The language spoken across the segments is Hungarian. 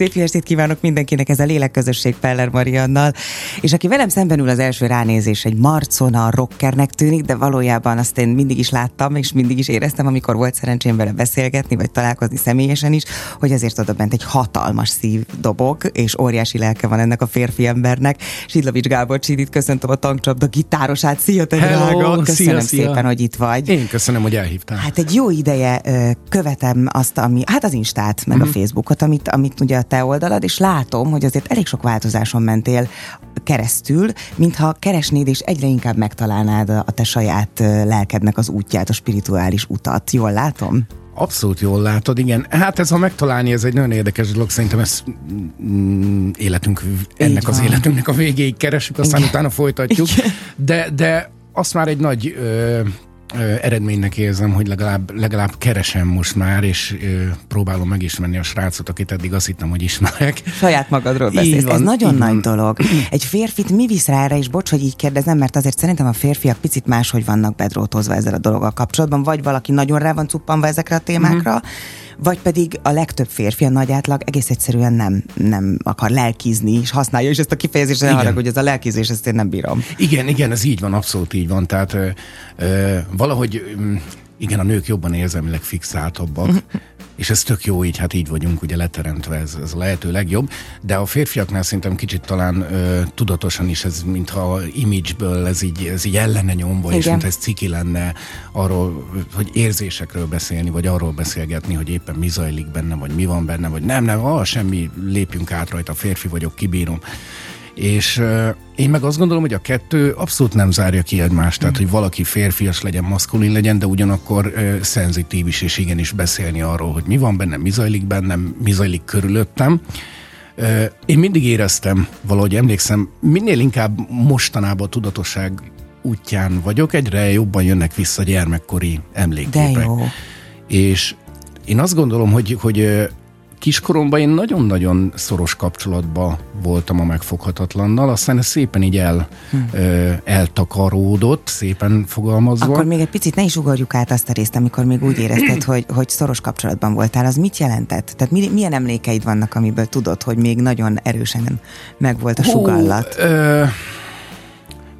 Szép jó estét kívánok mindenkinek, ez a Lélekközösség Peller Mariannal. És aki velem szemben ül az első ránézés, egy marcona rockernek tűnik, de valójában azt én mindig is láttam, és mindig is éreztem, amikor volt szerencsém vele beszélgetni, vagy találkozni személyesen is, hogy azért oda bent egy hatalmas szív dobog, és óriási lelke van ennek a férfi embernek. Sidlovics Gábor Csidit, köszöntöm a tankcsapda gitárosát. Szia, te Hello, drága! Köszönöm szia, szia. szépen, hogy itt vagy. Én köszönöm, hogy elhívtál. Hát egy jó ideje követem azt, ami, hát az Instát, meg mm. a Facebookot, amit, amit ugye a te oldalad, és látom, hogy azért elég sok változáson mentél keresztül, mintha keresnéd és egyre inkább megtalálnád a, te saját lelkednek az útját, a spirituális utat. Jól látom? Abszolút jól látod, igen. Hát ez a megtalálni, ez egy nagyon érdekes dolog. Szerintem ez mm, életünk, ennek az életünknek a végéig keresünk, aztán Igen. utána folytatjuk. Igen. De, de azt már egy nagy ö, eredménynek érzem, hogy legalább, legalább keresem most már, és ö, próbálom megismerni a srácot, akit eddig azt hittem, hogy ismerek. Saját magadról Így beszélsz. van, Ez nagyon nagy van. dolog. Egy férfit mi visz rá erre, és bocs, hogy így kérdezem, mert azért szerintem a férfiak picit máshogy vannak bedrótozva ezzel a dologgal kapcsolatban, vagy valaki nagyon rá van cuppanva ezekre a témákra, Mhm. Vagy pedig a legtöbb férfi, a nagy átlag egész egyszerűen nem, nem akar lelkizni, és használja is ezt a kifejezést, Igen. arra, hogy ez a lelkizés, ezt én nem bírom. Igen, igen, ez így van, abszolút így van. Tehát ö, ö, valahogy, mm, igen, a nők jobban érzelmileg fixáltabbak, és ez tök jó így, hát így vagyunk ugye leteremtve, ez, ez a lehető legjobb, de a férfiaknál szerintem kicsit talán ö, tudatosan is ez, mintha imageből ez így, ez így ellene nyomva, és Igen. mint ez ciki lenne arról, hogy érzésekről beszélni, vagy arról beszélgetni, hogy éppen mi zajlik benne, vagy mi van benne, vagy nem, nem, ah, semmi, lépjünk át rajta, férfi vagyok, kibírom. És én meg azt gondolom, hogy a kettő abszolút nem zárja ki egymást, tehát hogy valaki férfias legyen, maszkulin legyen, de ugyanakkor uh, szenzitív is, és igenis beszélni arról, hogy mi van bennem, mi zajlik bennem, mi zajlik körülöttem. Én mindig éreztem, valahogy emlékszem, minél inkább mostanában a tudatosság útján vagyok, egyre jobban jönnek vissza gyermekkori De emlékképek. jó. És én azt gondolom, hogy, hogy ö, kiskoromban én nagyon-nagyon szoros kapcsolatban voltam a megfoghatatlannal, aztán ez szépen így el, ö, eltakaródott, szépen fogalmazva. Akkor még egy picit ne is ugorjuk át azt a részt, amikor még úgy érezted, hogy, hogy szoros kapcsolatban voltál. Az mit jelentett? Tehát mi, milyen emlékeid vannak, amiből tudod, hogy még nagyon erősen megvolt a sugallat? Hú, ö,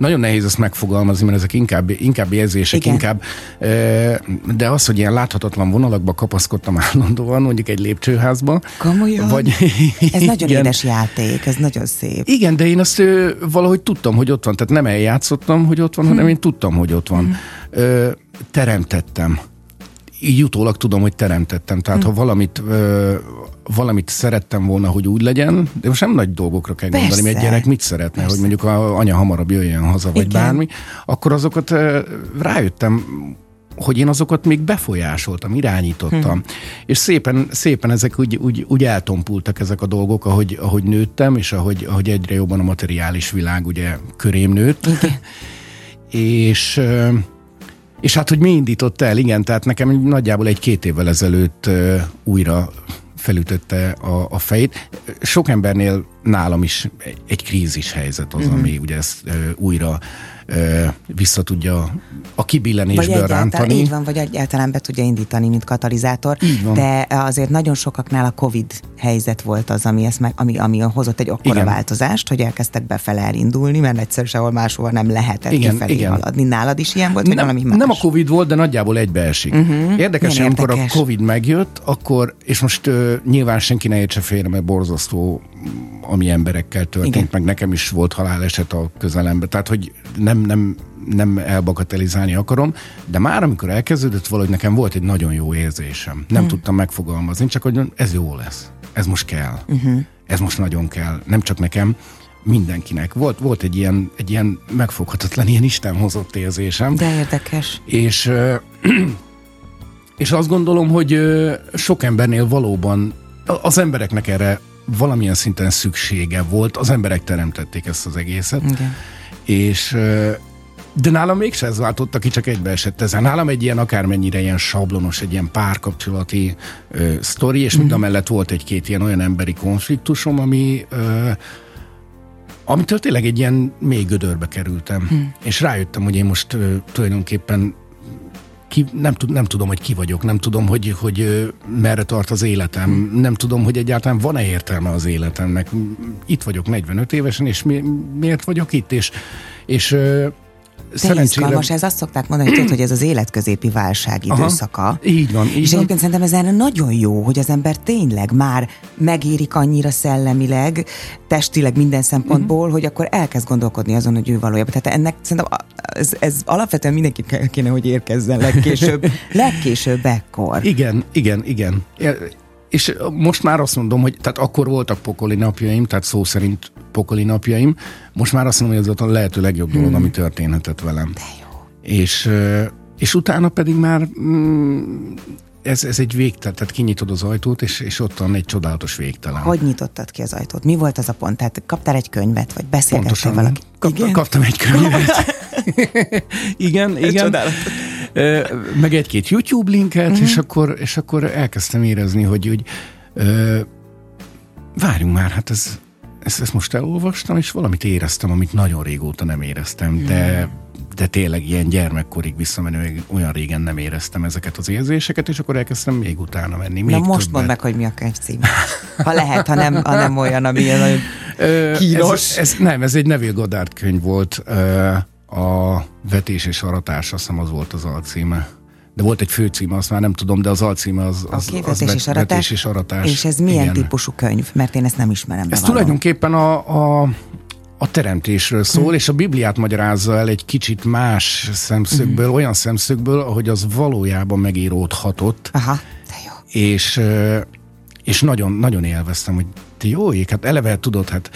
nagyon nehéz ezt megfogalmazni, mert ezek inkább, inkább érzések, Igen. inkább, de az, hogy ilyen láthatatlan vonalakba kapaszkodtam állandóan, mondjuk egy lépcsőházba. Komolyan? Vagy, Ez nagyon igen. édes játék, ez nagyon szép. Igen, de én azt valahogy tudtam, hogy ott van. Tehát nem eljátszottam, hogy ott van, hanem én tudtam, hogy ott van. Ö, teremtettem. Így utólag tudom, hogy teremtettem. Tehát ha valamit, ö, valamit szerettem volna, hogy úgy legyen, de most nem nagy dolgokra kell Persze. gondolni, egy gyerek mit szeretne, Persze. hogy mondjuk a anya hamarabb jöjjön haza, vagy Igen. bármi, akkor azokat rájöttem, hogy én azokat még befolyásoltam, irányítottam. Hm. És szépen, szépen ezek úgy, úgy, úgy eltompultak ezek a dolgok, ahogy, ahogy nőttem, és ahogy, ahogy egyre jobban a materiális világ ugye körém nőtt. Igen. és, és hát, hogy mi indított el, igen, tehát nekem nagyjából egy-két évvel ezelőtt újra felütötte a, a fejét. Sok embernél nálam is egy krízis helyzet az, ami ugye ezt újra vissza tudja a kibillenésből rántani. így van, vagy egyáltalán be tudja indítani, mint katalizátor. De azért nagyon sokaknál a Covid helyzet volt az, ami, ezt meg, ami, ami hozott egy akkora Igen. változást, hogy elkezdtek befele elindulni, mert egyszer sehol máshova nem lehetett Igen, kifelé igen. haladni. Nálad is ilyen volt, vagy nem, valami más? nem a Covid volt, de nagyjából egybeesik. Uh-huh. Érdekes, Milyen amikor érdekes. a Covid megjött, akkor, és most uh, nyilván senki ne értse félre, mert borzasztó, ami emberekkel történt, Igen. meg nekem is volt haláleset a közelembe. Tehát, hogy nem, nem, nem elbagatelizálni akarom, de már amikor elkezdődött, valahogy nekem volt egy nagyon jó érzésem. Nem tudtam megfogalmazni, csak hogy ez jó lesz. Ez most kell. Uh-huh. Ez most nagyon kell. Nem csak nekem, mindenkinek. Volt, volt egy, ilyen, egy ilyen megfoghatatlan, ilyen Isten hozott érzésem. De érdekes. És, ö, és azt gondolom, hogy ö, sok embernél valóban az embereknek erre valamilyen szinten szüksége volt, az emberek teremtették ezt az egészet, Igen. És de nálam mégse ez váltotta ki, csak egybeesett ezen. Nálam egy ilyen akármennyire ilyen sablonos, egy ilyen párkapcsolati ö, sztori, és mind a mellett volt egy-két ilyen olyan emberi konfliktusom, ami ö, amitől tényleg egy ilyen mély gödörbe kerültem. És rájöttem, hogy én most ö, tulajdonképpen ki, nem, tud, nem tudom, hogy ki vagyok, nem tudom, hogy, hogy merre tart az életem, nem tudom, hogy egyáltalán van-e értelme az életemnek. Itt vagyok 45 évesen, és mi, miért vagyok itt? És, és szerencsére... izgalmas, ez azt szokták mondani, hogy, hogy ez az életközépi válság időszaka. Aha, így van, így És van. egyébként szerintem ez erre nagyon jó, hogy az ember tényleg már megérik annyira szellemileg, testileg minden szempontból, uh-huh. hogy akkor elkezd gondolkodni azon, hogy ő valójában. Tehát ennek szerintem ez, ez alapvetően mindenki kéne, hogy érkezzen legkésőbb, legkésőbb ekkor. Igen, igen, igen. És most már azt mondom, hogy tehát akkor voltak pokoli napjaim, tehát szó szerint pokoli napjaim, most már azt mondom, hogy ez a lehető legjobb dolog, hmm. ami történhetett velem. De jó. És, és utána pedig már mm, ez, ez egy végtelen, tehát kinyitod az ajtót, és, és ott van egy csodálatos végtelen. Hogy nyitottad ki az ajtót? Mi volt az a pont? Tehát kaptál egy könyvet, vagy beszélgettél valaki? Kap, igen? Kaptam egy könyvet. igen, igen. Csodálatos meg egy-két YouTube linket, uh-huh. és, akkor, és akkor elkezdtem érezni, hogy, hogy ö, várjunk már, hát ez, ezt, ezt most elolvastam, és valamit éreztem, amit nagyon régóta nem éreztem, de de tényleg ilyen gyermekkorig visszamenő, olyan régen nem éreztem ezeket az érzéseket, és akkor elkezdtem még utána menni. Még Na most mondd meg, hogy mi a könyv cím. Ha lehet, ha nem, ha nem olyan, ami nagyon kínos. Ez, ez, nem, ez egy Neville Goddard könyv volt a vetés és aratás, azt hiszem az volt az alcíme. De volt egy főcíme, azt már nem tudom, de az alcíme az, az, okay, az vetés, és aratás. vetés és aratás. És ez milyen Igen. típusú könyv? Mert én ezt nem ismerem. Ez tulajdonképpen a, a a teremtésről szól, mm. és a Bibliát magyarázza el egy kicsit más szemszögből, mm. olyan szemszögből, ahogy az valójában megíródhatott. Aha, de jó. És, és nagyon, nagyon élveztem, hogy jó ég, hát eleve tudod, hát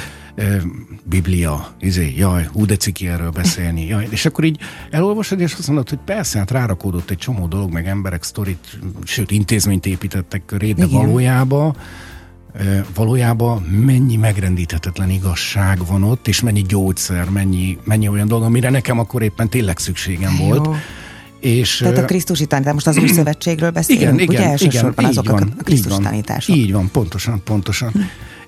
Biblia, izé, jaj, hú de ciki erről beszélni, jaj. És akkor így elolvasod, és azt mondod, hogy persze, hát rárakódott egy csomó dolog, meg emberek sztorit, sőt, intézményt építettek köré, de Igen. valójában valójában mennyi megrendíthetetlen igazság van ott, és mennyi gyógyszer, mennyi, mennyi olyan dolog, amire nekem akkor éppen tényleg szükségem Jó. volt. És, Tehát a Krisztusi tanítás, most az új szövetségről beszélünk, igen, igen, ugye elsősorban igen, azok van, a Krisztus tanítások. Így van, pontosan, pontosan.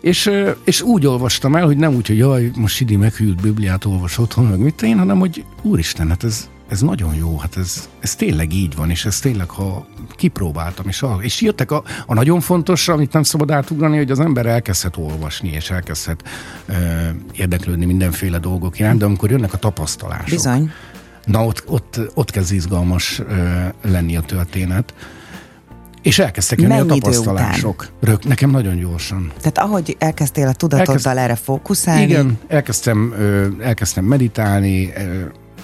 És, és úgy olvastam el, hogy nem úgy, hogy jaj, most Sidi meghűlt Bibliát olvas otthon, meg mit én, hanem hogy úristen, hát ez, ez nagyon jó, hát ez, ez tényleg így van, és ez tényleg, ha kipróbáltam, és, és jöttek a, a nagyon fontos, amit nem szabad átugrani, hogy az ember elkezdhet olvasni, és elkezdhet ö, érdeklődni mindenféle dolgok iránt, de amikor jönnek a tapasztalások. Bizony. Na, ott, ott, ott kezd izgalmas ö, lenni a történet. És elkezdtek jönni Mennyi a tapasztalások. Rög, nekem nagyon gyorsan. Tehát ahogy elkezdtél a tudatoddal Elkezd... erre fókuszálni? Igen, elkezdtem, elkezdtem meditálni,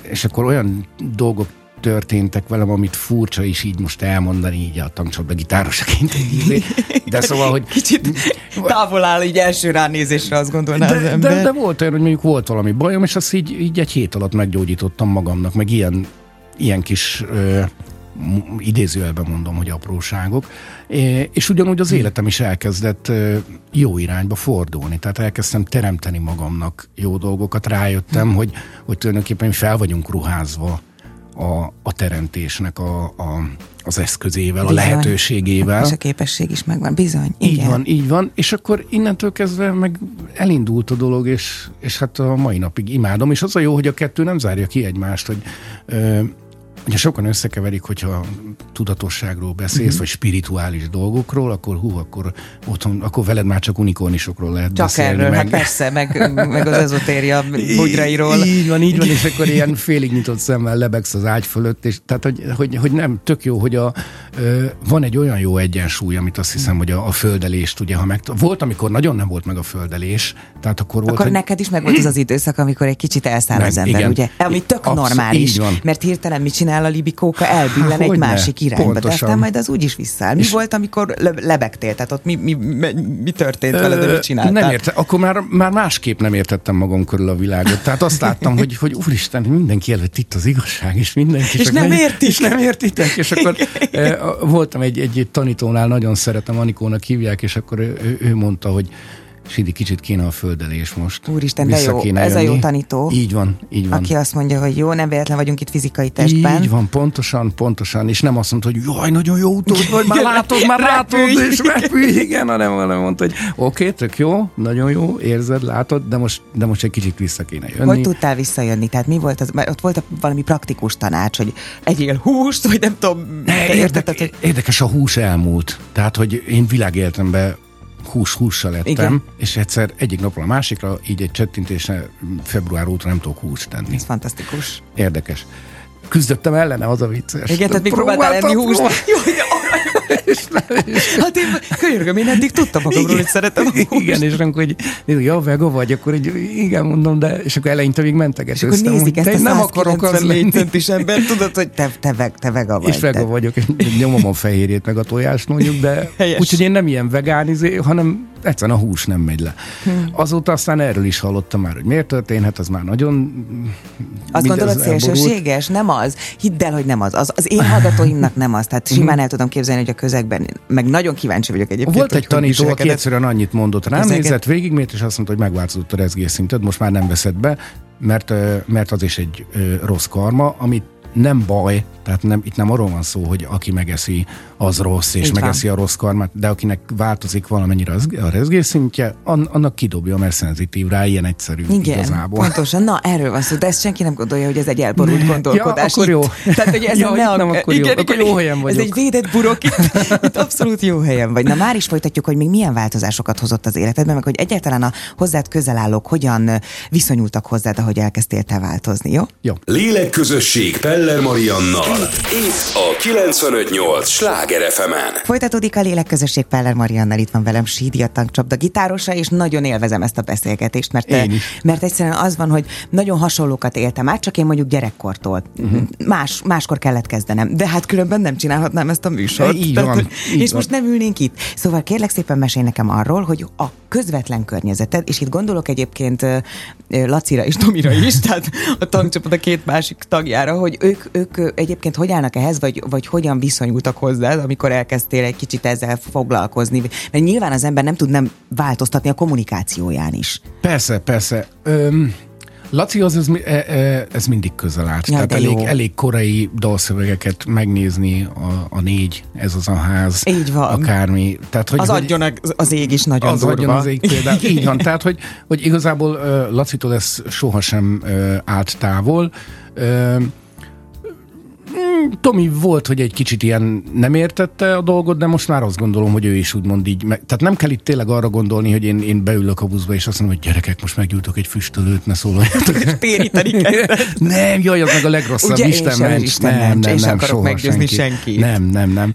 és akkor olyan dolgok történtek velem, amit furcsa is így most elmondani így a tankcsapda gitárosaként. De szóval, hogy... Kicsit távol áll így első ránézésre, azt gondolná de, az ember. De, de volt olyan, hogy mondjuk volt valami bajom, és azt így, így egy hét alatt meggyógyítottam magamnak, meg ilyen, ilyen kis ö, idézőjelben mondom, hogy apróságok, és ugyanúgy az életem is elkezdett jó irányba fordulni, tehát elkezdtem teremteni magamnak jó dolgokat, rájöttem, hogy, hogy tulajdonképpen fel vagyunk ruházva a, a teremtésnek a, a, az eszközével, bizony. a lehetőségével. És a képesség is megvan, bizony. Így igen. van, így van, és akkor innentől kezdve meg elindult a dolog, és, és hát a mai napig imádom, és az a jó, hogy a kettő nem zárja ki egymást, hogy ö, Ugye sokan összekeverik, hogyha tudatosságról beszélsz, uh-huh. vagy spirituális dolgokról, akkor hú, akkor otthon, akkor veled már csak unikornisokról lehet csak beszélni. Erről, meg... hát persze, meg, meg az ezotéria bugyrairól. Így van, így van, és akkor ilyen félig nyitott szemmel lebegsz az ágy fölött, és tehát, hogy, hogy, hogy nem, tök jó, hogy a, van egy olyan jó egyensúly, amit azt hiszem, hogy a, a földelést, ugye, ha meg, volt, amikor nagyon nem volt meg a földelés, tehát akkor volt, Akkor hogy... neked is meg volt az az időszak, amikor egy kicsit elszáll az ember, igen. ugye? Ami tök Absz- normális, mert hirtelen mit csinál csinál a libikóka, elbillen egy másik irányba. Pontosan. De aztán majd az úgyis visszaáll. Mi és volt, amikor le- lebegtél? Tehát ott mi, mi, mi, mi történt veled, mit csináltál? Nem érte, akkor már, már másképp nem értettem magam körül a világot. Tehát azt láttam, hogy, hogy úristen, mindenki előtt itt az igazság, és mindenki és nem értik. És nem értitek. És akkor voltam egy, egy tanítónál, nagyon szeretem, Anikónak hívják, és akkor ő, ő mondta, hogy Sidi, kicsit kéne a földelés most. Úristen, de jó, ez jönni. a jó tanító. Így van, így van. Aki azt mondja, hogy jó, nem véletlen vagyunk itt fizikai testben. Így van, pontosan, pontosan, és nem azt mondta, hogy jaj, nagyon jó utód vagy, már látod, már látod, és repülj, igen, hanem, hanem mondta, hogy oké, okay, tök jó, nagyon jó, érzed, látod, de most, de most egy kicsit vissza kéne jönni. Hogy tudtál visszajönni? Tehát mi volt az, mert ott volt valami praktikus tanács, hogy egyél húst, vagy nem tudom, ne, érdekes, hogy... érdekes, a hús elmúlt. Tehát, hogy én világéletemben hús hússal lettem, Igen. és egyszer egyik napról a másikra, így egy csettintésre február óta nem tudok húst tenni. Ez fantasztikus. Érdekes. Küzdöttem ellene, az a vicces. Igen, tehát még próbáltál enni húst. Jó, és, és, hát én könyörgöm, én eddig tudtam magamról, hogy szeretem a húst. Igen, és amikor, hogy jó, vega vagy, akkor egy, igen, mondom, de és akkor eleinte még mentegetőztem. És akkor nézik ezt a nem akarok az centis ember, tudod, hogy te, te, veg, te vega vagy. És vega te. vagyok, és nyomom a fehérjét, meg a tojást mondjuk, de úgyhogy én nem ilyen vegánizé, hanem egyszerűen a hús nem megy le. Hmm. Azóta aztán erről is hallottam már, hogy miért történhet, az már nagyon... Azt gondolod szélsőséges? Nem az. Hidd el, hogy nem az. Az, az én hallgatóimnak nem az. Tehát simán el tudom képzelni, hogy a közegben, meg nagyon kíváncsi vagyok egyébként. Volt egy tanító, aki egyszerűen annyit mondott rám, nézett végig, miért, és azt mondta, hogy megváltozott a rezgésszinted, most már nem veszed be, mert, mert az is egy rossz karma, amit nem baj, tehát nem, itt nem arról van szó, hogy aki megeszi, az rossz, és Így megeszi van. a rossz karmát, de akinek változik valamennyire az, a rezgésszintje, annak kidobja, mert szenzitív rá, ilyen egyszerű Igen, igazából. pontosan. Na, erről van szó, de ezt senki nem gondolja, hogy ez egy elborult ne. gondolkodás. Ja, akkor jó. Tehát, hogy ez ja, ne, nem, akkor igen, jó. Igen, akkor jó helyen vagyok. Ez egy védett burok, itt, itt abszolút jó helyen vagy. Na, már is folytatjuk, hogy még milyen változásokat hozott az életedben, meg hogy egyáltalán a hozzád közel állók hogyan viszonyultak hozzád, ahogy elkezdtél te változni, jó? Jó. Lélekközösség Peller Mariannal. Itt a 958 Sláger fm -en. Folytatódik a Lélekközösség Peller Mariannal, itt van velem Sídi a tankcsapda gitárosa, és nagyon élvezem ezt a beszélgetést, mert, mert egyszerűen az van, hogy nagyon hasonlókat éltem át, csak én mondjuk gyerekkortól. Uh-huh. Más, máskor kellett kezdenem, de hát különben nem csinálhatnám ezt a műsort. Így Tehát, van, így és van. most nem ülnénk itt. Szóval kérlek szépen mesélj nekem arról, hogy a közvetlen környezeted, és itt gondolok egyébként Lacira és Tomira is, tehát a tankcsapat a két másik tagjára, hogy ők, ők egyébként hogy állnak ehhez, vagy, vagy hogyan viszonyultak hozzá, amikor elkezdtél egy kicsit ezzel foglalkozni? Mert nyilván az ember nem tud nem változtatni a kommunikációján is. Persze, persze. Öm, az ez, e, e, ez mindig közel állt. Ja, Tehát elég, elég korai dalszövegeket megnézni a, a négy, ez az a ház. Így van. Akármi. Tehát, hogy, az hogy, adjon az ég is nagyon az durva. adjon az ég például. Így van. Tehát, hogy, hogy igazából Lacitól ez sohasem állt távol. Tomi volt, hogy egy kicsit ilyen nem értette a dolgot, de most már azt gondolom, hogy ő is úgymond így. Meg, tehát nem kell itt tényleg arra gondolni, hogy én, én beülök a buszba, és azt mondom, hogy gyerekek, most meggyújtok egy füstölőt, ne szóljatok. Téríteni Nem, jaj, az meg a legrosszabb. Ugye, Isten ments. Isten nem, nem, nem, soha senki. senki. Nem, nem, nem.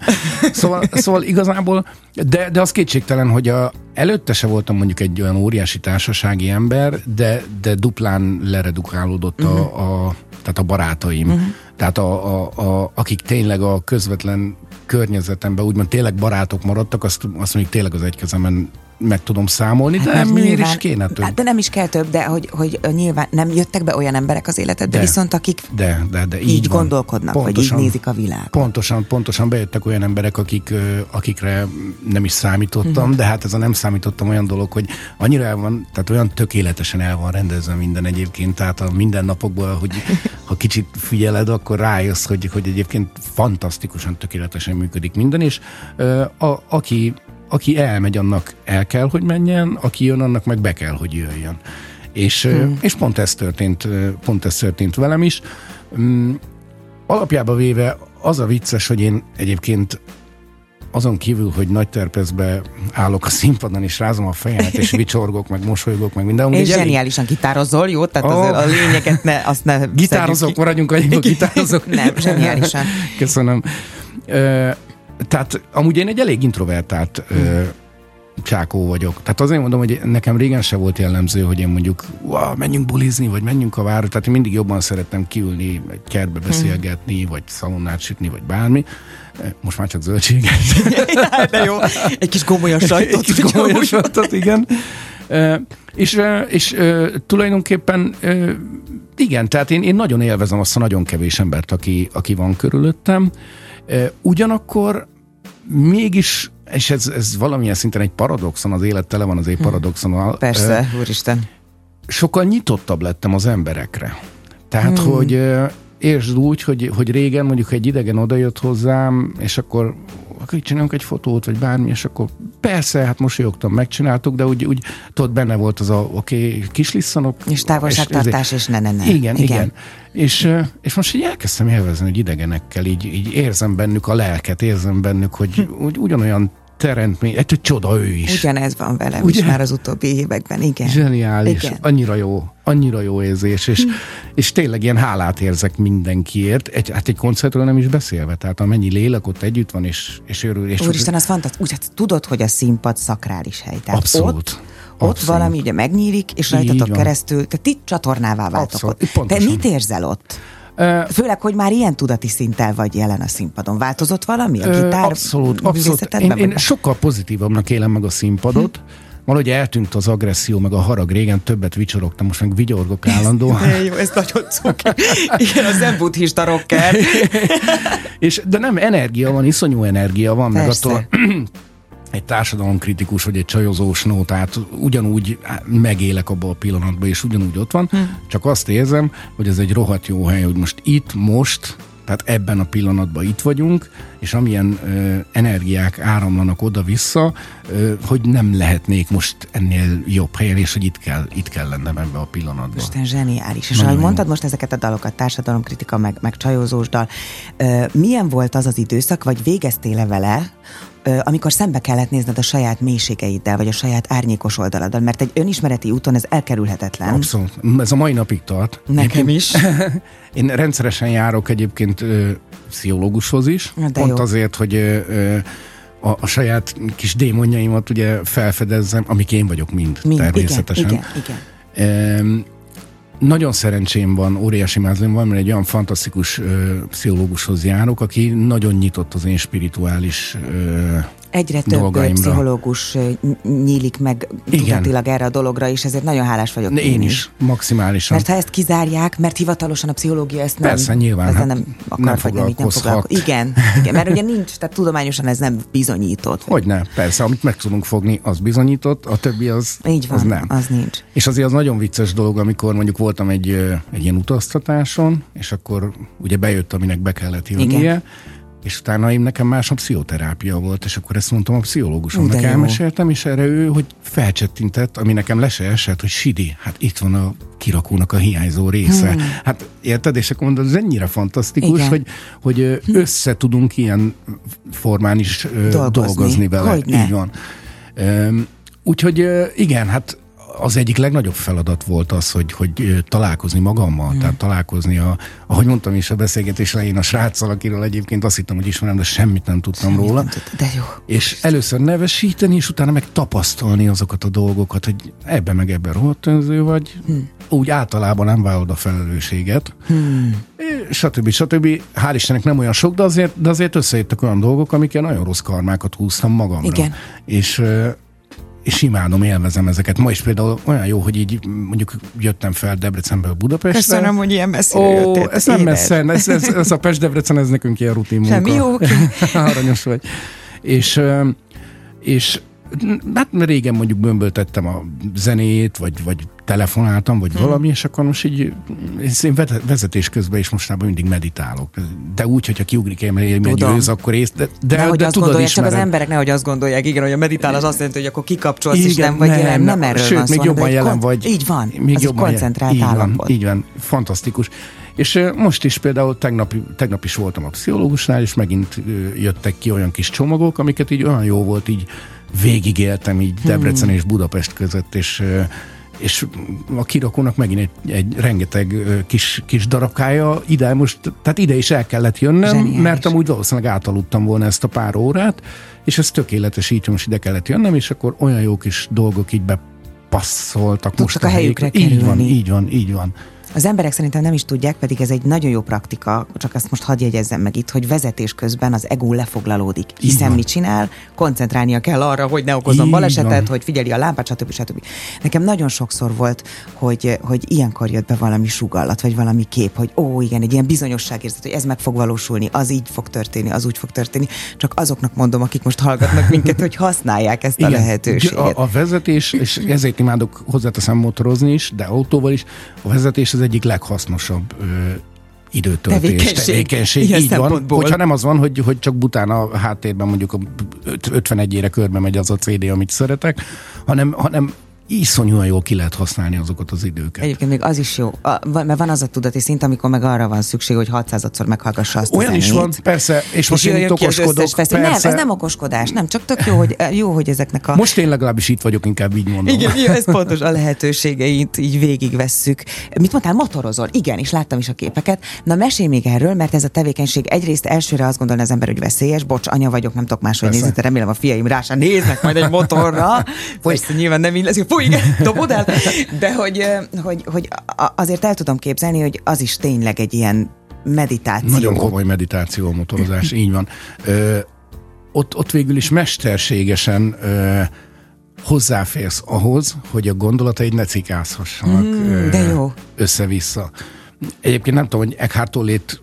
Szóval, szóval igazából, de, de az kétségtelen, hogy a, előtte se voltam mondjuk egy olyan óriási társasági ember, de, de duplán leredukálódott uh-huh. a, mhm. a, tehát a barátaim. Uh-huh tehát a, a, a, akik tényleg a közvetlen környezetemben úgymond tényleg barátok maradtak, azt, azt mondjuk tényleg az egykezemen meg tudom számolni, hát de nem miért is kéne több. Hát de nem is kell több, de hogy, hogy nyilván nem jöttek be olyan emberek az életedbe, de, viszont akik de, de, de így, így gondolkodnak, pontosan, vagy így nézik a világot. Pontosan, pontosan bejöttek olyan emberek, akik, akikre nem is számítottam, uh-huh. de hát ez a nem számítottam olyan dolog, hogy annyira el van, tehát olyan tökéletesen el van rendezve minden egyébként, tehát a mindennapokban, hogy ha kicsit figyeled, akkor rájössz, hogy, hogy egyébként fantasztikusan tökéletesen működik minden, és a, aki aki elmegy, annak el kell, hogy menjen, aki jön, annak meg be kell, hogy jöjjön. És, hmm. és pont ez történt, pont ez történt velem is. Um, alapjába véve az a vicces, hogy én egyébként azon kívül, hogy nagy terpezbe állok a színpadon, és rázom a fejemet, és vicsorgok, meg mosolygok, meg minden. És zseniálisan elég... gitározol, jó? Tehát oh. a lényeget ne, azt ne Gitározok, maradjunk annyiba, gitározok. Nem, zseniálisan. Köszönöm. Tehát amúgy én egy elég introvertált hmm. ö, csákó vagyok. Tehát azért mondom, hogy nekem régen se volt jellemző, hogy én mondjuk wow, menjünk bulizni, vagy menjünk a várra. Tehát én mindig jobban szerettem kiülni, egy kertbe hmm. beszélgetni, hmm. vagy szalonnát sütni, vagy bármi. Most már csak zöldséget. De jó, egy kis gomolyas sajtot. Egy kis gomolyas sajtot, igen. és, és tulajdonképpen igen, tehát én, én nagyon élvezem azt a nagyon kevés embert, aki, aki van körülöttem. Ugyanakkor mégis és ez, ez valamilyen szinten egy paradoxon, az élet tele van azért paradoxonnal. Persze, úristen. Sokkal nyitottabb lettem az emberekre. Tehát, hmm. hogy értsd úgy, hogy, hogy régen mondjuk egy idegen odajött hozzám, és akkor akkor csinálunk egy fotót, vagy bármi, és akkor persze, hát mosolyogtam, megcsináltuk, de úgy, úgy tudod, benne volt az a, oké, okay, kislisszanok. És távolságtartás, és, és ne, ne, ne. Igen, igen. igen. És, és most így elkezdtem élvezni, hogy idegenekkel, így, így érzem bennük a lelket, érzem bennük, hogy hm. úgy, ugyanolyan teremtmény, egy csoda ő is. Ugyanez van velem Ugye? is már az utóbbi években, igen. Zseniális, igen. annyira jó, annyira jó érzés, és, hm. és tényleg ilyen hálát érzek mindenkiért, egy, hát egy koncertről nem is beszélve, tehát amennyi lélek ott együtt van, és, és örül. És Úristen, az fantasztikus, hát tudod, hogy a színpad szakrális hely. Tehát Abszolút. Ott, ott Abszolút. valami ugye megnyílik, és rajtatok keresztül, tehát ti csatornává váltok Abszolút. ott. Te mit érzel ott? Főleg, hogy már ilyen tudati szinttel vagy jelen a színpadon. Változott valami a gitár Abszolút, abszolút. Én, én sokkal pozitívabbnak élem meg a színpadot. Hm. Valahogy eltűnt az agresszió, meg a harag. Régen többet vicsorogtam, most meg vigyorgok állandóan. Ez, jó, ez nagyon cuki. Igen, az nem buddhista rocker. és, de nem, energia van, iszonyú energia van, Persze. meg attól egy társadalomkritikus vagy egy csajozós nótát ugyanúgy megélek abban a pillanatban, és ugyanúgy ott van, hm. csak azt érzem, hogy ez egy rohadt jó hely, hogy most itt, most, tehát ebben a pillanatban itt vagyunk, és amilyen ö, energiák áramlanak oda-vissza, ö, hogy nem lehetnék most ennél jobb helyen, és hogy itt kell, itt kell lennem ebben a pillanatban. Isten zseniális. És ahogy mondtad most ezeket a dalokat, társadalomkritika, meg, meg csajozós dal, ö, milyen volt az az időszak, vagy végeztél-e vele, amikor szembe kellett nézned a saját mélységeiddel, vagy a saját árnyékos oldaladdal, mert egy önismereti úton ez elkerülhetetlen. Abszolút. Ez a mai napig tart. Nekem is. Én rendszeresen járok egyébként ö, pszichológushoz is, De pont jó. azért, hogy ö, a, a saját kis démonjaimat ugye felfedezzem, amik én vagyok mind, mind természetesen. Igen, igen, igen. Nagyon szerencsém van, óriási mázlim van, mert egy olyan fantasztikus ö, pszichológushoz járok, aki nagyon nyitott az én spirituális ö, Egyre több dolgaimra. pszichológus nyílik meg tudatilag erre a dologra, és ezért nagyon hálás vagyok. én, én is, maximálisan. Mert ha ezt kizárják, mert hivatalosan a pszichológia ezt nem, Persze, nyilván, hát nem akar, nem vagy nem, nem foglalkozik. Igen, igen, mert ugye nincs, tehát tudományosan ez nem bizonyított. Hogyne, persze, amit meg tudunk fogni, az bizonyított, a többi az, Így van, az nem. Az nincs. És azért az nagyon vicces dolog, amikor mondjuk voltam egy, egy ilyen utaztatáson, és akkor ugye bejött, aminek be kellett jönnie, igen és utána én nekem más a pszichoterápia volt, és akkor ezt mondtam a pszichológusomnak, elmeséltem, és erre ő, hogy felcsettintett, ami nekem le se esett, hogy Sidi, hát itt van a kirakónak a hiányzó része. Hmm. Hát érted, és akkor mondod, ez ennyire fantasztikus, igen. hogy, hogy hm. össze tudunk ilyen formán is dolgozni, dolgozni vele. Hogyne. Így van. Úgyhogy igen, hát az egyik legnagyobb feladat volt az, hogy, hogy találkozni magammal, mm. tehát találkozni, a, ahogy mondtam is a beszélgetés elején, a sráccal, akiről egyébként azt hittem, hogy ismerem, de semmit nem tudtam semmit róla. Nem tud, de jó. És először nevesíteni, és utána meg tapasztalni azokat a dolgokat, hogy ebben meg ebben rohadt önző vagy, mm. úgy általában nem vállalod a felelősséget, mm. stb. stb. Hál' Istennek nem olyan sok, de azért, de azért összejöttek olyan dolgok, amikkel nagyon rossz karmákat húztam magamra. Igen. És és imádom, élvezem ezeket. Ma is például olyan jó, hogy így mondjuk jöttem fel Debrecenből Budapestre. Köszönöm, hogy ilyen messzire Ó, jöttél. Ez nem messze, ez, ez, ez, a Pest-Debrecen, ez nekünk ilyen rutin munka. Semmi jó. Aranyos vagy. És, és hát régen mondjuk bömböltettem a zenét, vagy, vagy telefonáltam, vagy hmm. valami, és akkor most így én vezetés közben is mostában mindig meditálok. De úgy, hogyha kiugrik egy győz, akkor ész, de, de, nehogy de azt tudod gondolják, csak az emberek nehogy azt gondolják, igen, hogy a meditál az azt jelenti, hogy akkor kikapcsolsz, igen, és nem vagy nem, jelen, nem, nem erről sőt, van még szó, jobban jelen vagy. Így van, még az jobban koncentrált így. Van, így van, fantasztikus. És most is például tegnap, tegnap is voltam a pszichológusnál, és megint jöttek ki olyan kis csomagok, amiket így olyan jó volt így végigéltem így Debrecen hmm. és Budapest között, és és a kirakónak megint egy, egy rengeteg kis, kis darabkája ide most, tehát ide is el kellett jönnöm, Zseniális. mert amúgy valószínűleg átaludtam volna ezt a pár órát, és ez tökéletes, így most ide kellett jönnöm, és akkor olyan jó kis dolgok így bepasszoltak Tudtak most a, a helyükre kerülni. Így van, így van, így van. Az emberek szerintem nem is tudják, pedig ez egy nagyon jó praktika, csak azt most hadd jegyezzem meg itt, hogy vezetés közben az ego lefoglalódik. Hiszen mit csinál? Koncentrálnia kell arra, hogy ne okozzon balesetet, hogy figyeli a lámpát, stb. stb. Nekem nagyon sokszor volt, hogy, hogy ilyenkor jött be valami sugallat, vagy valami kép, hogy ó, igen, egy ilyen bizonyosságérzet, hogy ez meg fog valósulni, az így fog történni, az úgy fog történni. Csak azoknak mondom, akik most hallgatnak minket, hogy használják ezt a lehetőséget. A, a vezetés, és ezért imádok hozzáteszem motorozni is, de autóval is, a vezetés az egyik leghasznosabb időtöltés, Tevékenység. tevékenység. Ilyen Így van, hogyha nem az van, hogy, hogy csak bután a háttérben mondjuk a öt- 51-ére körbe megy az a CD, amit szeretek, hanem, hanem iszonyúan jól ki lehet használni azokat az időket. Egyébként még az is jó, a, mert van az a tudati szint, amikor meg arra van szükség, hogy 600-szor meghallgassa azt Olyan is van, persze, és most én itt okoskodok, fesztivál. Nem, persze. ez nem okoskodás, nem, csak tök jó, hogy, jó, hogy ezeknek a... Most én legalábbis itt vagyok, inkább így mondom. Igen, jó, ez pontos a lehetőségeit így végigvesszük. Mit mondtál, motorozol? Igen, és láttam is a képeket. Na mesélj még erről, mert ez a tevékenység egyrészt elsőre azt gondolna az ember, hogy veszélyes, bocs, anya vagyok, nem tudok máshogy Persze. nézni, de remélem a fiaim rá sem néznek majd egy motorra. Persze nyilván nem így lesz, igen, dobod el. De hogy, hogy, hogy azért el tudom képzelni, hogy az is tényleg egy ilyen meditáció. Nagyon komoly meditáció motorozás, így van. Ö, ott, ott végül is mesterségesen ö, hozzáférsz ahhoz, hogy a gondolataid ne cikázhassanak Mm, de jó. össze-vissza. Egyébként nem tudom, hogy Eckhart Tolle-t is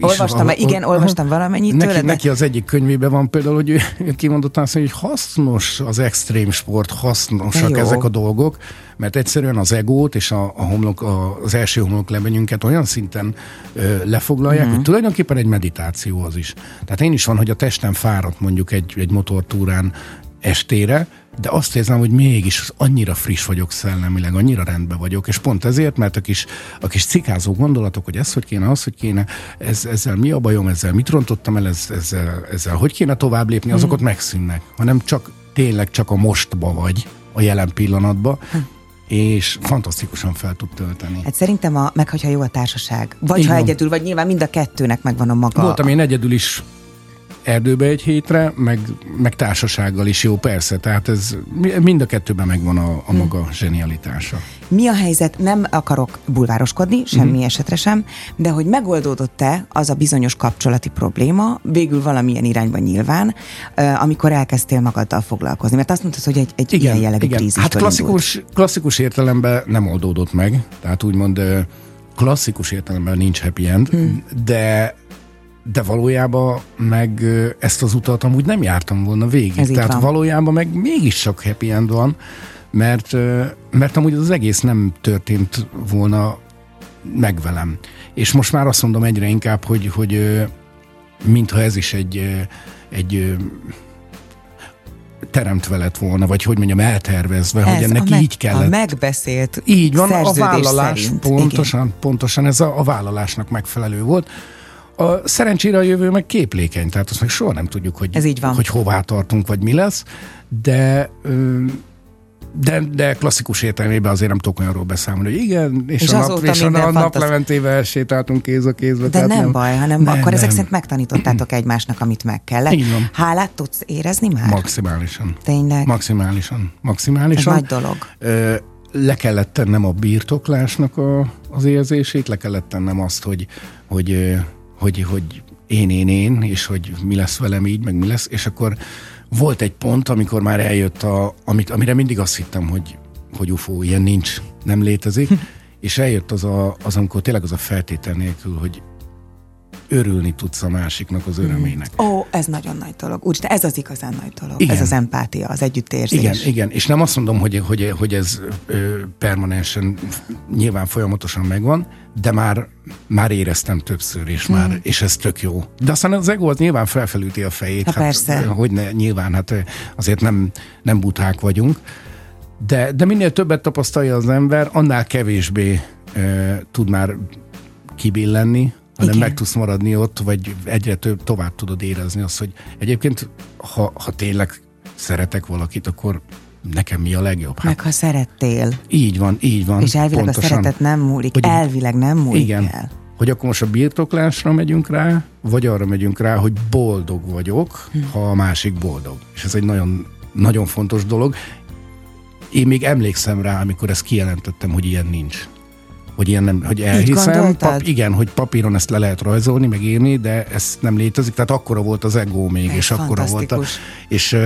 Olvastam, val- igen, olvastam valamennyit neki, tőle, de- neki az egyik könyvében van például, hogy ő ő kimondottan azt mondja, hogy hasznos az extrém sport, hasznosak ezek a dolgok, mert egyszerűen az egót és a, a homlok, a, az első homlok lebenyünket olyan szinten ö, lefoglalják, Mhm. hogy tulajdonképpen egy meditáció az is. Tehát én is van, hogy a testem fáradt mondjuk egy, egy motortúrán estére, de azt érzem, hogy mégis annyira friss vagyok szellemileg, annyira rendben vagyok, és pont ezért, mert a kis, a kis cikázó gondolatok, hogy ez hogy kéne, az hogy kéne, ez, ezzel mi a bajom, ezzel mit rontottam el, ez, ezzel, ezzel hogy kéne tovább lépni, azok ott megszűnnek, hanem csak tényleg csak a mostba vagy, a jelen pillanatba, és fantasztikusan fel tud tölteni. Hát szerintem, a, meg hogyha jó a társaság. Vagy Így ha egyedül, vagy nyilván mind a kettőnek megvan a maga. Voltam én egyedül is erdőbe egy hétre, meg, meg társasággal is jó, persze. Tehát ez mind a kettőben megvan a, a maga zsenialitása. Mi a helyzet? Nem akarok bulvároskodni, semmi Mhm. esetre sem, de hogy megoldódott-e az a bizonyos kapcsolati probléma, végül valamilyen irányban nyilván, amikor elkezdtél magaddal foglalkozni? Mert azt mondtad, hogy egy, egy ilyen jellegű krízisből Hát indult. klasszikus, klasszikus értelemben nem oldódott meg, tehát úgymond klasszikus értelemben nincs happy end, hmm. de de valójában meg ezt az utat amúgy nem jártam volna végig. Ez Tehát valójában meg mégis csak happy end van, mert, mert amúgy az egész nem történt volna meg velem. És most már azt mondom egyre inkább, hogy, hogy mintha ez is egy, egy teremtve lett volna, vagy hogy mondjam, eltervezve, hogy Ez ennek a meg- így kellett. A megbeszélt Így van, a vállalás szerint. pontosan, Igen. pontosan ez a, a vállalásnak megfelelő volt. A szerencsére a jövő meg képlékeny, tehát azt meg soha nem tudjuk, hogy, Ez így van. hogy hová tartunk, vagy mi lesz, de de, de klasszikus értelmében azért nem tudok olyanról beszámolni, hogy igen, és, És a, nap, és a minden nap fantasztikus. leventével sétáltunk kéz a kézbe. De tehát nem, baj, hanem nem, akkor ezek nem. szerint megtanítottátok egymásnak, amit meg kellett. Van. Hálát tudsz érezni már? Maximálisan. Tényleg? Maximálisan. Ez Maximálisan. nagy dolog. Ö, le kellett tennem a birtoklásnak a, az érzését, le kellett tennem azt, hogy, hogy, hogy, hogy én, én, én, és hogy mi lesz velem így, meg mi lesz, és akkor volt egy pont, amikor már eljött, a, amit, amire mindig azt hittem, hogy, hogy UFO, ilyen nincs, nem létezik, és eljött az, a, az, amikor tényleg az a feltétel nélkül, hogy örülni tudsz a másiknak az örömének. Ó, ez nagyon nagy dolog. Úgyhogy ez az igazán nagy dolog. Igen. Ez az empátia, az együttérzés. Igen, igen, és nem azt mondom, hogy, hogy, hogy ez ö, permanensen, nyilván folyamatosan megvan, de már, már éreztem többször, és, Hmm. már, és ez tök jó. De aztán az ego az nyilván felfelüti a fejét. Ha persze. Hát, hogy ne, nyilván, hát azért nem, nem buták vagyunk. De, de minél többet tapasztalja az ember, annál kevésbé ö, tud már kibillenni, hanem Igen. meg tudsz maradni ott, vagy egyre több tovább tudod érezni azt, hogy egyébként, ha, ha tényleg szeretek valakit, akkor nekem mi a legjobb? Hát Meg ha szerettél, így van, így van. és elvileg pontosan. a szeretet nem múlik, Hogy- elvileg nem múlik Igen. el. Hogy akkor most a birtoklásra megyünk rá, vagy arra megyünk rá, hogy boldog vagyok, Hm. ha a másik boldog. És ez egy nagyon, nagyon fontos dolog. Én még emlékszem rá, amikor ezt kijelentettem, hogy ilyen nincs. Hogy ilyen nem, hogy elhiszem. Pap, igen, hogy papíron ezt le lehet rajzolni, meg írni, de ez nem létezik. Tehát akkora volt az ego még, Ez és akkora volt a, és,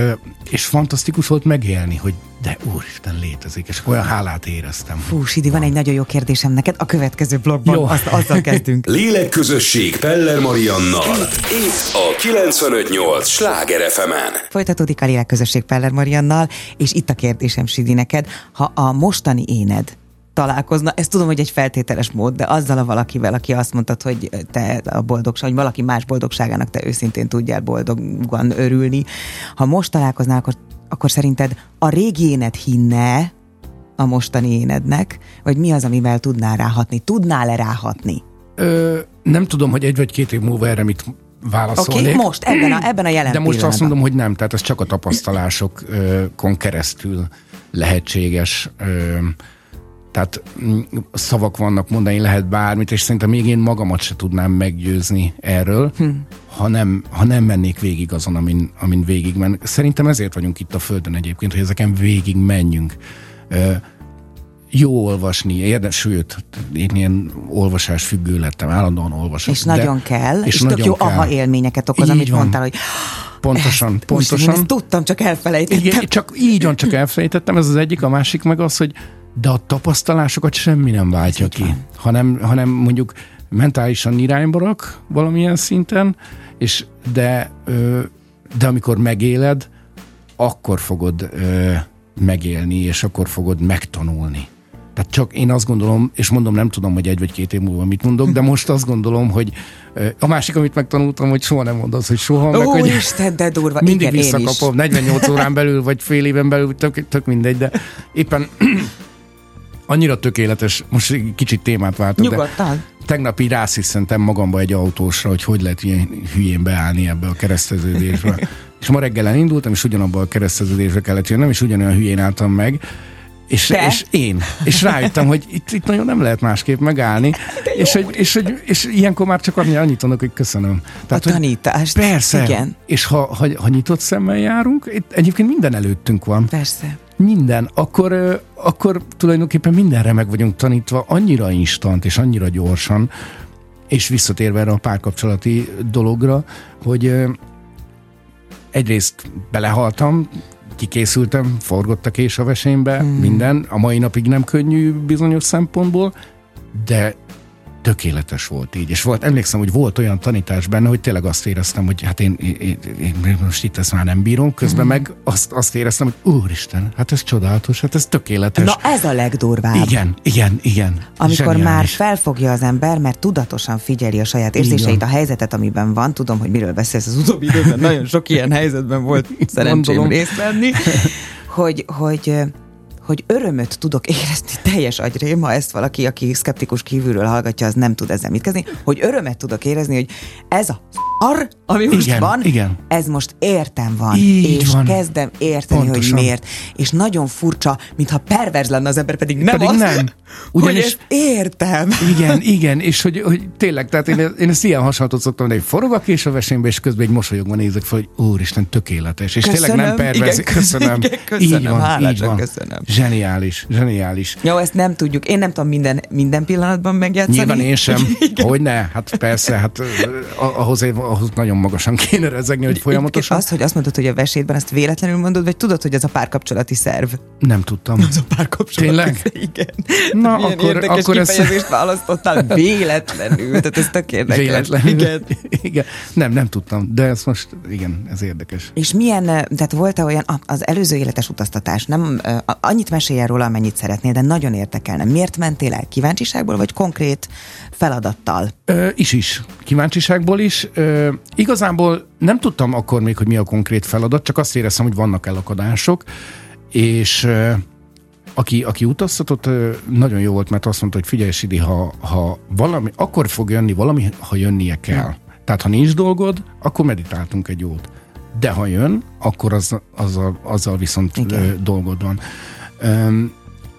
és fantasztikus volt megélni, hogy de úristen létezik, és olyan hálát éreztem. Fú, Sidi, van egy nagyon jó kérdésem neked. A következő blogban Jó. azt, azzal kezdünk. Lélekközösség Peller Mariannal. Itt a 958 Sláger fm Folytatódik a Lélekközösség Peller Mariannal, és itt a kérdésem, Sidi, neked, ha a mostani éned találkozna, ezt tudom, hogy egy feltételes mód, de azzal a valakivel, aki azt mondtad, hogy te a boldogság, hogy valaki más boldogságának te őszintén tudjál boldogan örülni. Ha most találkoznál, akkor, akkor szerinted a régi éned hinne a mostani énednek, vagy mi az, amivel tudnál ráhatni? Tudnál-e ráhatni? Ö, nem tudom, hogy egy vagy két év múlva erre mit Oké, válaszolnék. okay, most, ebben a, ebben a jelen De most azt pillanatban. mondom, hogy nem, tehát ez csak a tapasztalásokon keresztül lehetséges. Ö, Tehát mm, szavak vannak mondani, lehet bármit, és szerintem még én magamat se tudnám meggyőzni erről, hm. ha, nem, ha nem mennék végig azon, amin, amin végig men. Szerintem ezért vagyunk itt a Földön egyébként, hogy ezeken végig menjünk. Ö, jó olvasni, érdes, sőt, én ilyen olvasás függő lettem, állandóan olvasok. És nagyon kell, és, és tök nagyon jó kell. aha élményeket okoz, Így amit van. mondtál, hogy Pontosan, ezt, pontosan. Most én ezt tudtam, csak elfelejtettem. Igen, csak így van, csak elfelejtettem, ez az egyik, a másik meg az, hogy de a tapasztalásokat semmi nem váltja ki, hanem, hanem mondjuk mentálisan irányba rak valamilyen szinten, és de, de amikor megéled, akkor fogod megélni, és akkor fogod megtanulni. Tehát csak én azt gondolom, és mondom, nem tudom, hogy egy vagy két év múlva mit mondok, de most azt gondolom, hogy a másik, amit megtanultam, hogy soha nem mondd azt, hogy soha, meg hogy Úristen, de durva. mindig Igen, visszakapom, 48 órán belül, vagy fél éven belül, tök, tök mindegy, de éppen annyira tökéletes, most egy kicsit témát váltok, de Nyugodtan. tegnap így rásziszentem magamba egy autósra, hogy hogy lehet ilyen hülyén beállni ebbe a kereszteződésbe. és ma reggel elindultam, és ugyanabba a kereszteződésbe kellett jönnöm, és ugyanolyan hülyén álltam meg, és, Te? és én. És rájöttem, hogy itt, itt nagyon nem lehet másképp megállni, és, hogy, és, hogy, és ilyenkor már csak annyi, annyit mondok, hogy köszönöm. A hogy tanítást. Persze. Igen. És ha, ha, ha nyitott szemmel járunk, itt egyébként minden előttünk van. Persze. Minden. Akkor, akkor tulajdonképpen mindenre meg vagyunk tanítva annyira instant és annyira gyorsan, és visszatérve erre a párkapcsolati dologra, hogy egyrészt belehaltam, kikészültem, forgott a kés a vesémbe, hmm. minden. A mai napig nem könnyű bizonyos szempontból, de tökéletes volt így. És volt, emlékszem, hogy volt olyan tanítás benne, hogy tényleg azt éreztem, hogy hát én, én, én, én most itt ezt már nem bírom, közben meg azt, azt éreztem, hogy úristen, hát ez csodálatos, hát ez tökéletes. Na ez a legdurvább. igen, igen, igen. Amikor már Zseniális. felfogja az ember, mert tudatosan figyeli a saját érzéseit, a helyzetet, amiben van, tudom, hogy miről beszélsz az utóbbi időben, nagyon sok ilyen helyzetben volt szerencsém Gondolom. részt venni, hogy, hogy, hogy örömöt tudok érezni teljes agyrém, ha ezt valaki, aki szkeptikus kívülről hallgatja, az nem tud ezzel mit kezdeni, hogy örömet tudok érezni, hogy ez a ar, ami most Igen, van, igen. ez most értem van, Így és van. kezdem érteni, Pontosan. hogy miért. És nagyon furcsa, mintha perverz lenne az ember, pedig nem Pedig az, nem. hogy Ugyanis- ezt értem. Igen, igen, és hogy, hogy tényleg, tehát én, én ezt ilyen hasonlatot szoktam, hogy forog a kés a vesémbe, és közben egy mosolyogva nézek fel, hogy úristen, tökéletes. És tényleg nem Köszönöm, perverz. igen, köszönöm. igen, köszönöm, így van, így van. köszönöm. Zseniális, zseniális. Jó, ezt nem tudjuk. Én nem tudom minden, minden pillanatban megjátszani. Nyilván én sem. Hogy ne? Hát persze, hát ahhoz, ahhoz nagyon magasan kéne rezegni, hogy folyamatosan. Az, hogy azt mondod, hogy a vesétben ezt véletlenül mondod, vagy tudod, hogy ez a párkapcsolati szerv? Nem tudtam. Az a párkapcsolati Tényleg? szerv, Igen. Na, Milyen akkor- érdekes akkor ez- kifejezést választottál véletlenül. Tehát ez tök érdekes. Véletlenül. Igen. igen. Nem, nem tudtam, de ez most, igen, ez érdekes. És milyen, eh, tehát volt-e olyan, az előző életes utaztatás, nem, eh, annyit mesélj róla, amennyit szeretnél, de nagyon érdekelne. Miért mentél el? Kíváncsiságból, vagy konkrét feladattal? Ö, is is. Kíváncsiságból is. Ö, igazából nem tudtam akkor még, hogy mi a konkrét feladat, csak azt éreztem, hogy vannak elakadások, és ö, aki, aki utaztatott, nagyon jó volt, mert azt mondta, hogy figyelj, Sidi, ha, ha valami, akkor fog jönni valami, ha jönnie kell. Tehát, ha nincs dolgod, akkor meditáltunk egy jót. De ha jön, akkor az, azzal, azzal viszont Igen. dolgod van.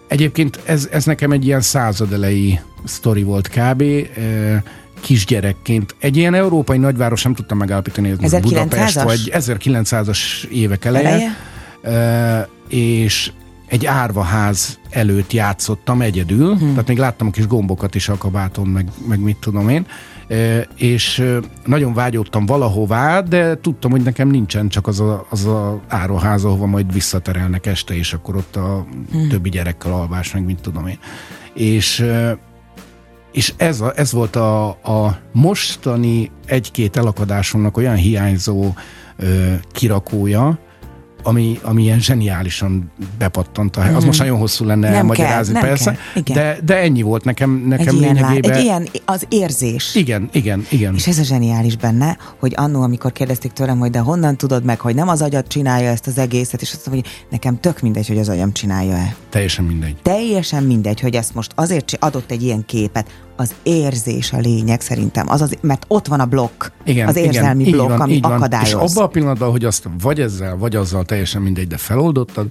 Egyébként ez, ez nekem egy ilyen századelei sztori volt kb. Kisgyerekként. Egy ilyen európai nagyváros nem tudtam megállapítani, ez most 1900-as? Budapest vagy 1900-as évek eleje. Eleje? eleje. És egy árvaház előtt játszottam egyedül, hmm. tehát még láttam a kis gombokat is a kabáton, meg, meg mit tudom én, és nagyon vágyódtam valahová, de tudtam, hogy nekem nincsen csak az a, az a áruház, ahova majd visszaterelnek este, és akkor ott a hmm. többi gyerekkel alvás, meg mit tudom én. És és ez, a, ez volt a, a mostani egy-két elakadásomnak olyan hiányzó ö, kirakója, ami, ami ilyen zseniálisan bepattant. Mm. Az mhm. most nagyon hosszú lenne nem elmagyarázni, kell, persze, kell. Igen. De, de ennyi volt nekem, nekem egy lényegében. Ilyen, egy ilyen az érzés. Igen, igen, igen. És ez a zseniális benne, hogy annó, amikor kérdezték tőlem, hogy de honnan tudod meg, hogy nem az agyad csinálja ezt az egészet, és azt mondom, hogy nekem tök mindegy, hogy az agyam csinálja-e. Teljesen mindegy. Teljesen mindegy, hogy ezt most azért adott egy ilyen képet, az érzés a lényeg szerintem, az az, mert ott van a blokk, igen, az érzelmi igen, blokk, van, ami akadályoz. És abban a pillanatban, hogy azt vagy ezzel, vagy azzal teljesen mindegy, de feloldottad,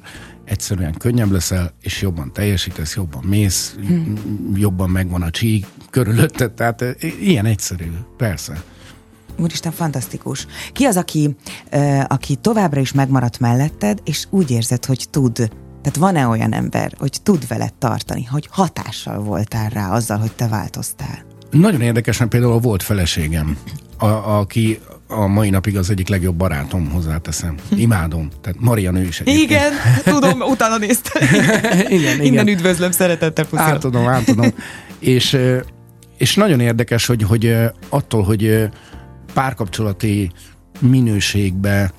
egyszerűen könnyebb leszel, és jobban teljesítesz, jobban mész, hmm. jobban megvan a csík körülötted, tehát e, ilyen egyszerű, persze. Úristen, fantasztikus. Ki az, aki, aki továbbra is megmaradt melletted, és úgy érzed, hogy tud tehát van-e olyan ember, hogy tud veled tartani, hogy hatással voltál rá azzal, hogy te változtál? Nagyon érdekesen például volt feleségem, a, aki a mai napig az egyik legjobb barátom, hozzáteszem. Imádom. Tehát Maria nő is egyébként. Igen, tudom, utána néztem. igen, igen. Innen üdvözlöm, szeretettel puszilom. Átadom, átadom. és, és nagyon érdekes, hogy, hogy attól, hogy párkapcsolati minőségbe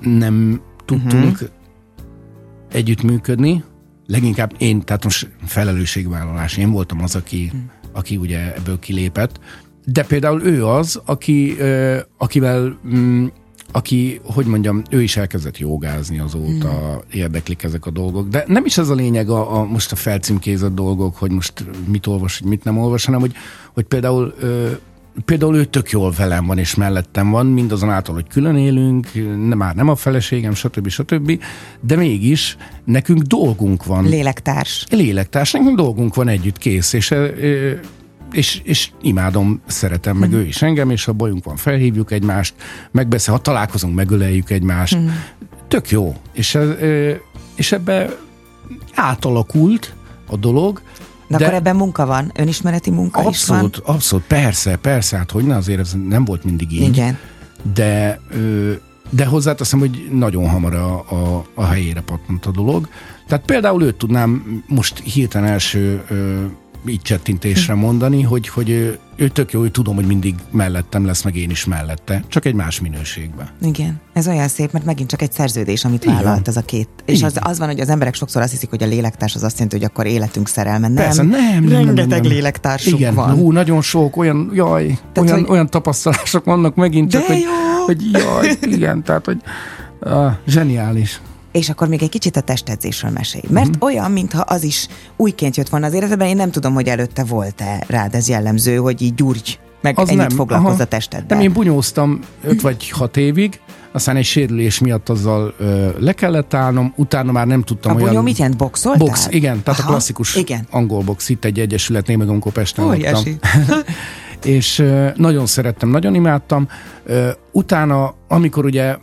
nem tudtunk uh-huh együttműködni, leginkább én, tehát most felelősségvállalás, én voltam az, aki, hmm. aki ugye ebből kilépett, de például ő az, aki, akivel mm, aki, hogy mondjam, ő is elkezdett jogázni azóta, hmm. érdeklik ezek a dolgok. De nem is ez a lényeg a, a most a felcímkézett dolgok, hogy most mit olvas, hogy mit nem olvas, hanem hogy, hogy például például ő tök jól velem van és mellettem van, mindazonáltal, hogy külön élünk, nem, már nem a feleségem, stb. stb. De mégis nekünk dolgunk van. Lélektárs. Lélektárs, nekünk dolgunk van együtt, kész. És, és, és imádom, szeretem meg mm. ő is engem, és ha bajunk van, felhívjuk egymást, megbeszél, ha találkozunk, megöleljük egymást. Mm. Tök jó. És, és ebbe átalakult a dolog, de, de akkor ebben munka van, önismereti munka abszolút, is van? Abszolút, persze, persze, hát hogy ne, azért ez nem volt mindig így. Igen. De, de hozzáteszem, hogy nagyon hamar a, a, a helyére pattant a dolog. Tehát például őt tudnám most hirtelen első így csettintésre mondani, hogy, hogy ő, ő tök jó, hogy tudom, hogy mindig mellettem lesz, meg én is mellette, csak egy más minőségben. Igen, ez olyan szép, mert megint csak egy szerződés, amit Igen. vállalt ez a két. És az, az van, hogy az emberek sokszor azt hiszik, hogy a lélektárs az azt jelenti, hogy akkor életünk szerelme. Nem, Persze, nem, nem, rengeteg nem, nem. lélektársunk Igen, van. Hú, nagyon sok, olyan, jaj, tehát, olyan, hogy... olyan tapasztalások vannak megint csak, hogy, hogy jaj, igen, tehát, hogy ah, zseniális. És akkor még egy kicsit a testedzésről mesélj. Mert uh-huh. olyan, mintha az is újként jött volna az életedben, én nem tudom, hogy előtte volt-e rád ez jellemző, hogy így gyurgy, meg az ennyit nem. foglalkozz a testeddel. Nem, én bunyóztam 5 vagy 6 évig, aztán egy sérülés miatt azzal ö, le kellett állnom, utána már nem tudtam a olyan... A mit jelent, boxoltál? Box, igen, tehát Aha, a klasszikus igen. angol box, itt egy egyesületnél, meg amikor Pesten laktam. és nagyon szerettem, nagyon imádtam. Utána, amikor ugye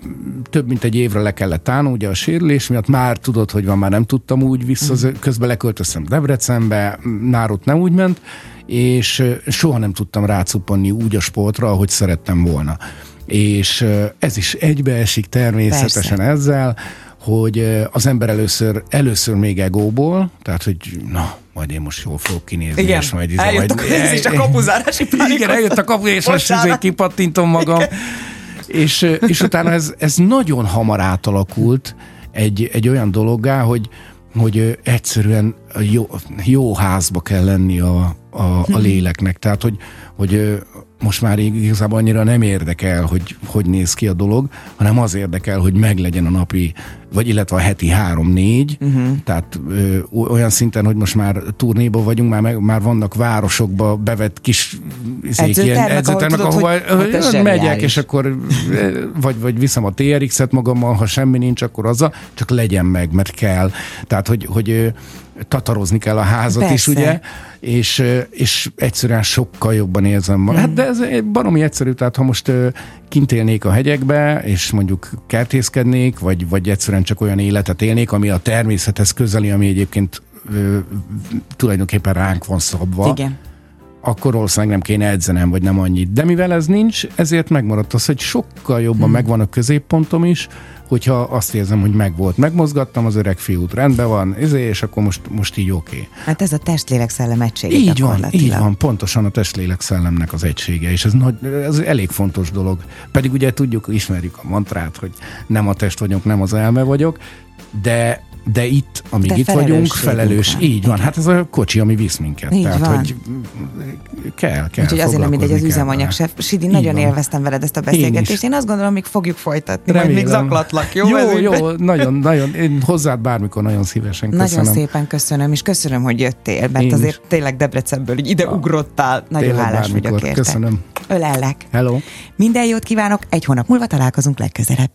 több mint egy évre le kellett állnom, ugye a sérülés miatt már tudod, hogy van, már nem tudtam úgy vissza, mm. közben leköltöztem Debrecenbe, már ott nem úgy ment, és soha nem tudtam rácuppanni úgy a sportra, ahogy szerettem volna. És ez is egybeesik természetesen Persze. ezzel, hogy az ember először, először még egóból, tehát hogy na, majd én most jól fogok kinézni, igen. és majd... Izé, eljött majd, a, ez is a kapuzárási pánik. Igen, eljött a kapu, és most izé kipattintom magam. És, és utána ez, ez nagyon hamar átalakult egy, egy olyan dologgá, hogy, hogy egyszerűen jó, jó házba kell lenni a, a, a hm. léleknek. Tehát, hogy, hogy most már igazából annyira nem érdekel, hogy hogy néz ki a dolog, hanem az érdekel, hogy meglegyen a napi, vagy illetve a heti három-négy, uh-huh. tehát ö, olyan szinten, hogy most már turnéban vagyunk, már, meg, már vannak városokba bevett kis szék, ilyen edzőtermek, ahova hogy, hát megyek, és akkor vagy, vagy viszem a TRX-et magammal, ha semmi nincs, akkor az csak legyen meg, mert kell. Tehát, hogy, hogy tatarozni kell a házat Persze. is, ugye? És, és egyszerűen sokkal jobban érzem magam. Hát de ez baromi egyszerű, tehát ha most kint élnék a hegyekbe, és mondjuk kertészkednék, vagy, vagy egyszerűen csak olyan életet élnék, ami a természethez közeli, ami egyébként tulajdonképpen ránk van szabva. Igen. Akkor valószínűleg nem kéne edzenem, vagy nem annyit. De mivel ez nincs, ezért megmaradt az, hogy sokkal jobban hmm. megvan a középpontom is, hogyha azt érzem, hogy megvolt. Megmozgattam az öreg fiút, rendben van, ezért, és akkor most, most így oké. Okay. Hát ez a testlélek szellem egysége Így van, így van, pontosan a testlélek szellemnek az egysége, és ez, nagy, ez elég fontos dolog. Pedig ugye tudjuk, ismerjük a mantrát, hogy nem a test vagyok, nem az elme vagyok, de de itt, amíg De itt vagyunk, felelős, van. így van. Hát ez a kocsi, ami visz minket. Így Tehát, van. hogy kell, kell Úgyhogy azért nem mindegy az üzemanyag se. Sidi, nagyon van. élveztem veled ezt a Én is. beszélgetést. Én, azt gondolom, még fogjuk folytatni, majd még Remélem. zaklatlak, jó? Jó, Ez jó, nagyon, nagyon. Én hozzád bármikor nagyon szívesen köszönöm. Nagyon szépen köszönöm, és köszönöm, hogy jöttél, mert Én azért is. tényleg Debrecenből így ide ugrottál. Nagyon Tényleg hálás bármikor. vagyok érte. Köszönöm. Ölellek. Hello. Minden jót kívánok, egy hónap múlva találkozunk legközelebb.